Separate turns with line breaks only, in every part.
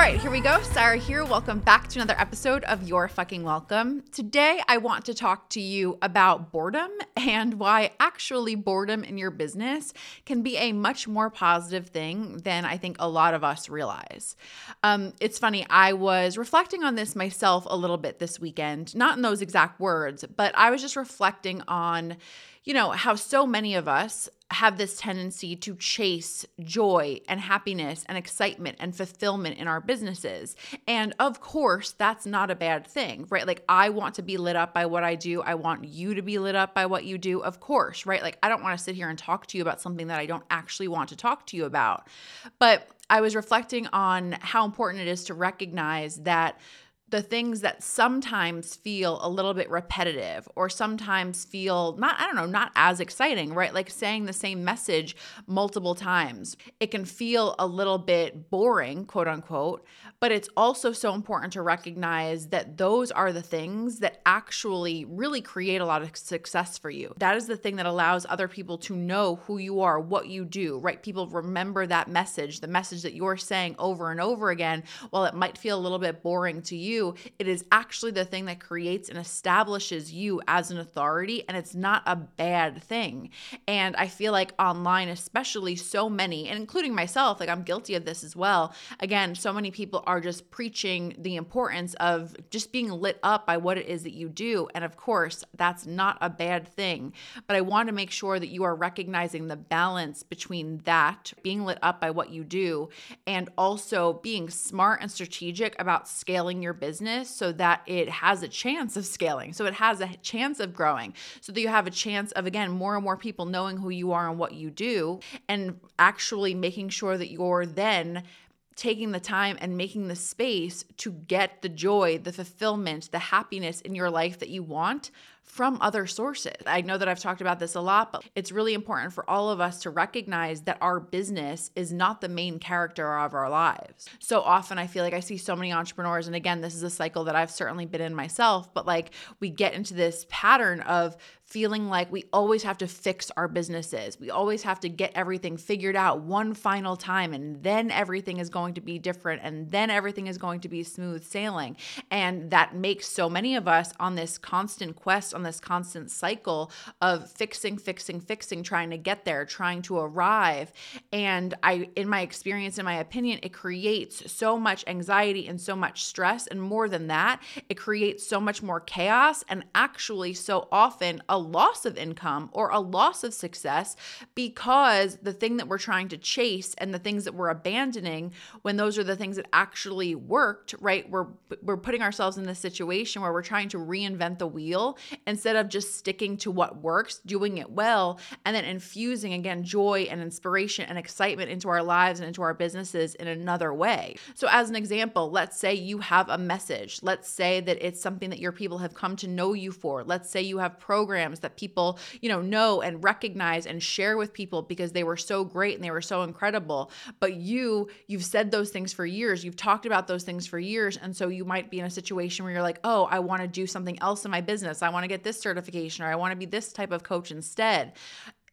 right, here we go. Sarah here. Welcome back to another episode of You're Fucking Welcome. Today, I want to talk to you about boredom and why actually boredom in your business can be a much more positive thing than I think a lot of us realize. Um, it's funny, I was reflecting on this myself a little bit this weekend, not in those exact words, but I was just reflecting on you know, how so many of us have this tendency to chase joy and happiness and excitement and fulfillment in our businesses. And of course, that's not a bad thing, right? Like, I want to be lit up by what I do. I want you to be lit up by what you do, of course, right? Like, I don't want to sit here and talk to you about something that I don't actually want to talk to you about. But I was reflecting on how important it is to recognize that the things that sometimes feel a little bit repetitive or sometimes feel not, I don't know, not as exciting, right? Like saying the same message multiple times. It can feel a little bit boring, quote unquote, but it's also so important to recognize that those are the things that actually really create a lot of success for you. That is the thing that allows other people to know who you are, what you do, right? People remember that message, the message that you're saying over and over again. While it might feel a little bit boring to you, it is actually the thing that creates and establishes you as an authority, and it's not a bad thing. And I feel like online, especially so many, and including myself, like I'm guilty of this as well. Again, so many people are just preaching the importance of just being lit up by what it is that you do. And of course, that's not a bad thing. But I want to make sure that you are recognizing the balance between that, being lit up by what you do, and also being smart and strategic about scaling your business business so that it has a chance of scaling, so it has a chance of growing, so that you have a chance of, again, more and more people knowing who you are and what you do, and actually making sure that you're then taking the time and making the space to get the joy, the fulfillment, the happiness in your life that you want from other sources. I know that I've talked about this a lot, but it's really important for all of us to recognize that our business is not the main character of our lives. So often I feel like I see so many entrepreneurs, and again, this is a cycle that I've certainly been in myself, but like we get into this pattern of feeling like we always have to fix our businesses. We always have to get everything figured out one final time, and then everything is going to be different, and then everything is going to be smooth sailing. And that makes so many of us on this constant quest on this constant cycle of fixing, fixing, fixing, trying to get there, trying to arrive. And I, in my experience, in my opinion, it creates so much anxiety and so much stress. And more than that, it creates so much more chaos and actually so often a loss of income or a loss of success because the thing that we're trying to chase and the things that we're abandoning when those are the things that actually worked, right? We're we're putting ourselves in this situation where we're trying to reinvent the wheel instead of just sticking to what works, doing it well, and then infusing again joy and inspiration and excitement into our lives and into our businesses in another way. So, as an example, let's say you have a message. Let's say that it's something that your people have come to know you for. Let's say you have programs that people, you know, know and recognize and share with people because they were so great and they were so incredible. But you, you've said those things for years. You've talked about those things for years. And so you might be in a situation where you're like, oh, I want to do something else in my business. I want to get this certification or I want to be this type of coach instead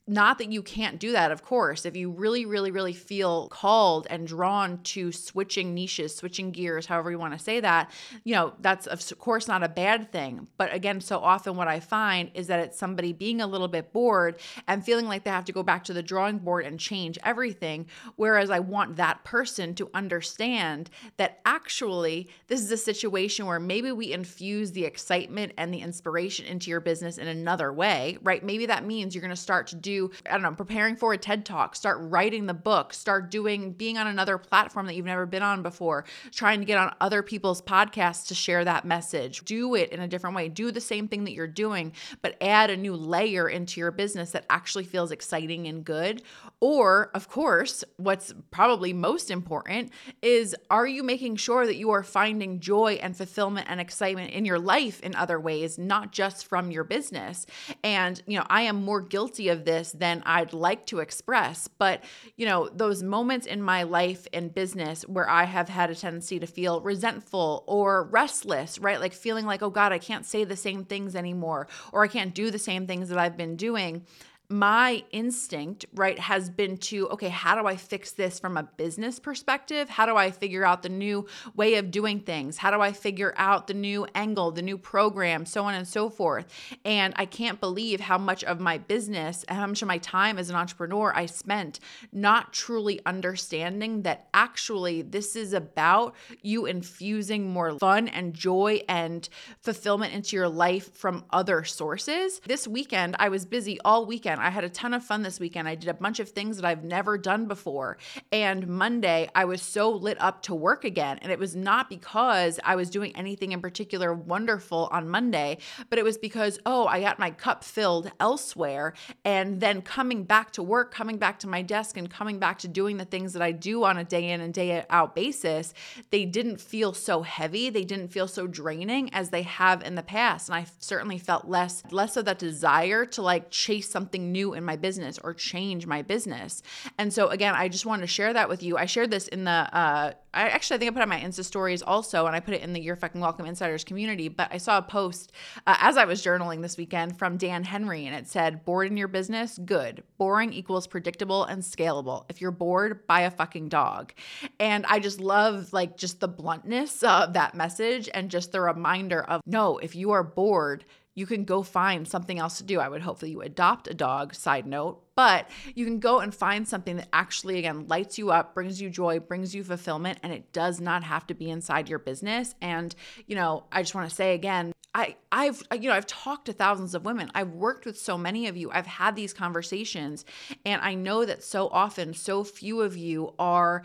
not that you can't do that, of course. If you really, really, really feel called and drawn to switching niches, switching gears, however you want to say that, you know, that's of course not a bad thing. But again, so often what I find is that it's somebody being a little bit bored and feeling like they have to go back to the drawing board and change everything. Whereas I want that person to understand that actually this is a situation where maybe we infuse the excitement and the inspiration into your business in another way, right? Maybe that means you're going to start to do I don't know, preparing for a TED talk, start writing the book, start doing being on another platform that you've never been on before, trying to get on other people's podcasts to share that message. Do it in a different way. Do the same thing that you're doing, but add a new layer into your business that actually feels exciting and good. Or, of course, what's probably most important is are you making sure that you are finding joy and fulfillment and excitement in your life in other ways, not just from your business? And, you know, I am more guilty of this this than I'd like to express. But, you know, those moments in my life and business where I have had a tendency to feel resentful or restless, right? Like feeling like, oh God, I can't say the same things anymore, or I can't do the same things that I've been doing my instinct, right, has been to, okay, how do I fix this from a business perspective? How do I figure out the new way of doing things? How do I figure out the new angle, the new program, so on and so forth? And I can't believe how much of my business and how much of my time as an entrepreneur I spent not truly understanding that actually this is about you infusing more fun and joy and fulfillment into your life from other sources. This weekend, I was busy all weekend weekend. I had a ton of fun this weekend. I did a bunch of things that I've never done before. And Monday, I was so lit up to work again. And it was not because I was doing anything in particular wonderful on Monday, but it was because, oh, I got my cup filled elsewhere. And then coming back to work, coming back to my desk, and coming back to doing the things that I do on a day in and day out basis, they didn't feel so heavy. They didn't feel so draining as they have in the past. And I certainly felt less less of that desire to like chase something new in my business or change my business. And so again, I just want to share that with you. I shared this in the uh I actually I think I put on my Insta stories also and I put it in the You're Fucking Welcome Insiders community, but I saw a post uh, as I was journaling this weekend from Dan Henry and it said bored in your business, good. Boring equals predictable and scalable. If you're bored, buy a fucking dog. And I just love like just the bluntness of that message and just the reminder of no, if you are bored, you can go find something else to do. I would hope that you adopt a dog, side note, but you can go and find something that actually, again, lights you up, brings you joy, brings you fulfillment, and it does not have to be inside your business. And, you know, I just want to say again, I, I've you know I've talked to thousands of women. I've worked with so many of you. I've had these conversations and I know that so often so few of you are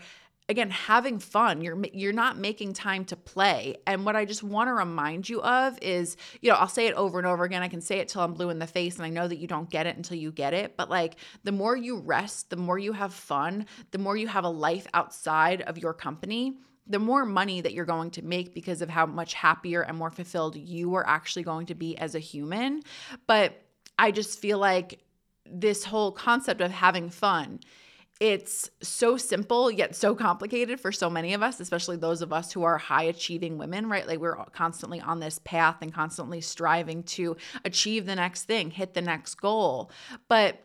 again having fun. You're you're not making time to play. And what i just want to remind you of is you know i'll say it over and over again. I can say it till i'm blue in the face and i know that you don't get it until you get it. But like the more you rest the more you have fun the more you have a life outside of your company the more money that you're going to make because of how much happier and more fulfilled you are actually going to be as a human. But i just feel like this whole concept of having fun it's so simple yet so complicated for so many of us, especially those of us who are high achieving women, right? Like we're constantly on this path and constantly striving to achieve the next thing, hit the next goal. But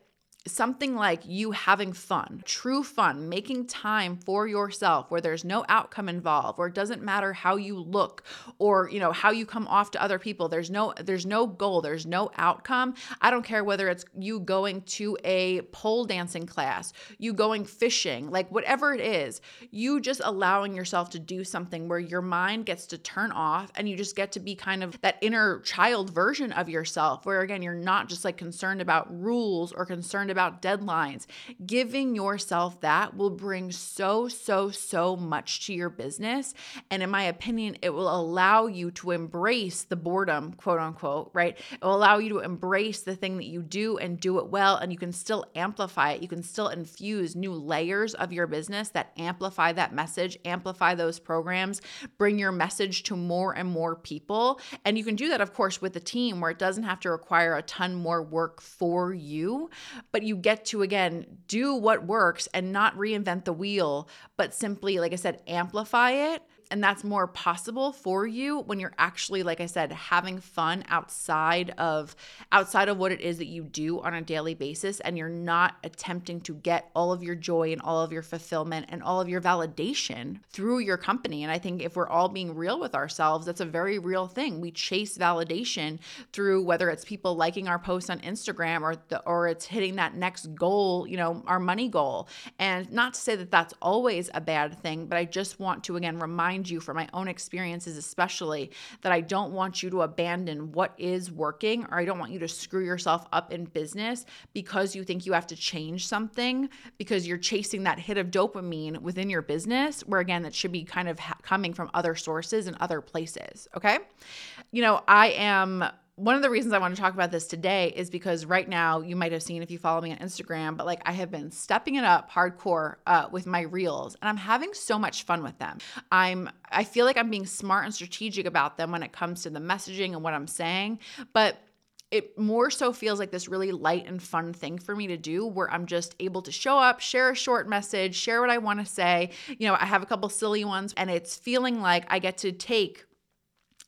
something like you having fun, true fun, making time for yourself where there's no outcome involved, where it doesn't matter how you look or, you know, how you come off to other people. There's no there's no goal, there's no outcome. I don't care whether it's you going to a pole dancing class, you going fishing, like whatever it is, you just allowing yourself to do something where your mind gets to turn off and you just get to be kind of that inner child version of yourself where again you're not just like concerned about rules or concerned about about deadlines. Giving yourself that will bring so, so, so much to your business. And in my opinion, it will allow you to embrace the boredom, quote unquote, right? It will allow you to embrace the thing that you do and do it well. And you can still amplify it. You can still infuse new layers of your business that amplify that message, amplify those programs, bring your message to more and more people. And you can do that, of course, with a team where it doesn't have to require a ton more work for you, but you get to again do what works and not reinvent the wheel, but simply, like I said, amplify it and that's more possible for you when you're actually like i said having fun outside of outside of what it is that you do on a daily basis and you're not attempting to get all of your joy and all of your fulfillment and all of your validation through your company. And i think if we're all being real with ourselves that's a very real thing. We chase validation through whether it's people liking our posts on instagram or the, or it's hitting that next goal you know our money goal. And not to say that that's always a bad thing but i just want to again remind remind you from my own experiences, especially, that I don't want you to abandon what is working or I don't want you to screw yourself up in business because you think you have to change something because you're chasing that hit of dopamine within your business, where again, that should be kind of ha- coming from other sources and other places. Okay. You know, I am one of the reasons I want to talk about this today is because right now you might have seen if you follow me on Instagram, but like I have been stepping it up hardcore uh, with my reels, and I'm having so much fun with them. I'm I feel like I'm being smart and strategic about them when it comes to the messaging and what I'm saying, but it more so feels like this really light and fun thing for me to do where I'm just able to show up, share a short message, share what I want to say. You know, I have a couple silly ones, and it's feeling like I get to take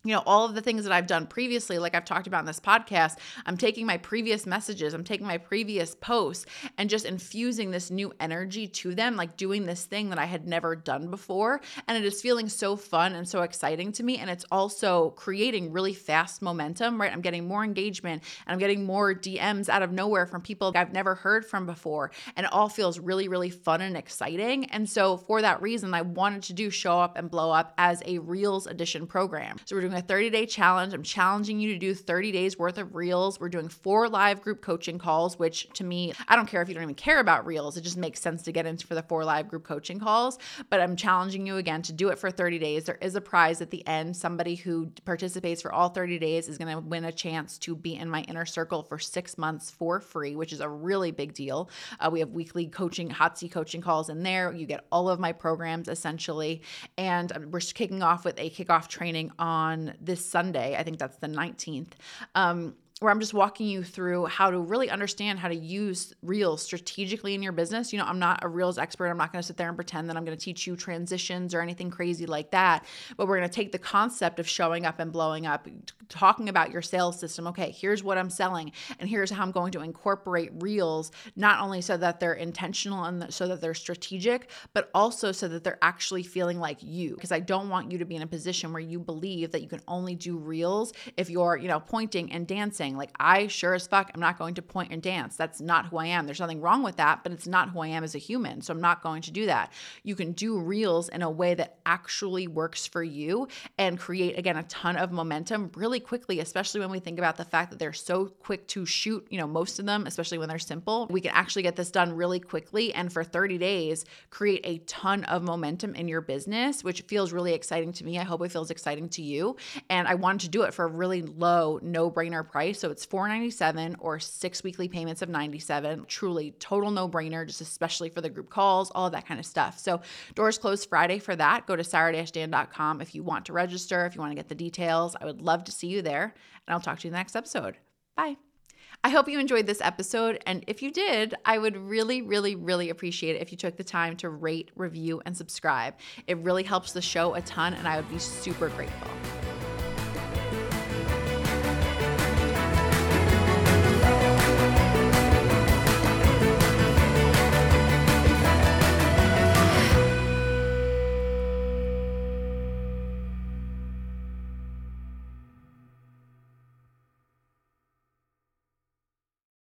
you know, all of the things that I've done previously, like I've talked about in this podcast, I'm taking my previous messages, I'm taking my previous posts and just infusing this new energy to them, like doing this thing that I had never done before. And it is feeling so fun and so exciting to me. And it's also creating really fast momentum, right? I'm getting more engagement and I'm getting more DMs out of nowhere from people I've never heard from before. And it all feels really, really fun and exciting. And so for that reason, I wanted to do Show Up and Blow Up as a Reels Edition program. So we're doing a 30 day challenge. I'm challenging you to do 30 days worth of reels. We're doing four live group coaching calls, which to me, I don't care if you don't even care about reels. It just makes sense to get into for the four live group coaching calls. But I'm challenging you again to do it for 30 days. There is a prize at the end. Somebody who participates for all 30 days is going to win a chance to be in my inner circle for six months for free, which is a really big deal. Uh, we have weekly coaching, hot seat coaching calls in there. You get all of my programs essentially. And we're kicking off with a kickoff training on this this Sunday. I think that's the 19th. Um, where I'm just walking you through how to really understand how to use Reels strategically in your business. You know, I'm not a Reels expert. I'm not going to sit there and pretend that I'm going to teach you transitions or anything crazy like that. But we're going to take the concept of showing up and blowing up, talking about your sales system. Okay, here's what I'm selling, and here's how I'm going to incorporate Reels, not only so that they're intentional and so that they're strategic, but also so that they're actually feeling like you. Because I don't want you to be in a position where you believe that you can only do Reels if you're, you know, pointing and dancing like, I sure as fuck I'm not going to point and dance. That's not who I am. There's nothing wrong with that, but it's not who I am as a human. So I'm not going to do that. You can do reels in a way that actually works for you and create, again, a ton of momentum really quickly, especially when we think about the fact that they're so quick to shoot, you know, most of them, especially when they're simple. We can actually get this done really quickly and for 30 days create a ton of momentum in your business, which feels really exciting to me. I hope it feels exciting to you. And I wanted to do it for a really low, no brainer price. So it's 497 or six weekly payments of 97. Truly total no-brainer, just especially for the group calls, all of that kind of stuff. So doors closed Friday for that. Go to sarah-dan.com if you want to register, if you want to get the details. I would love to see you there. And I'll talk to you in the next episode. Bye. I hope you enjoyed this episode. And if you did, I would really, really, really appreciate it if you took the time to rate, review, and subscribe. It really helps the show a ton, and I would be super grateful.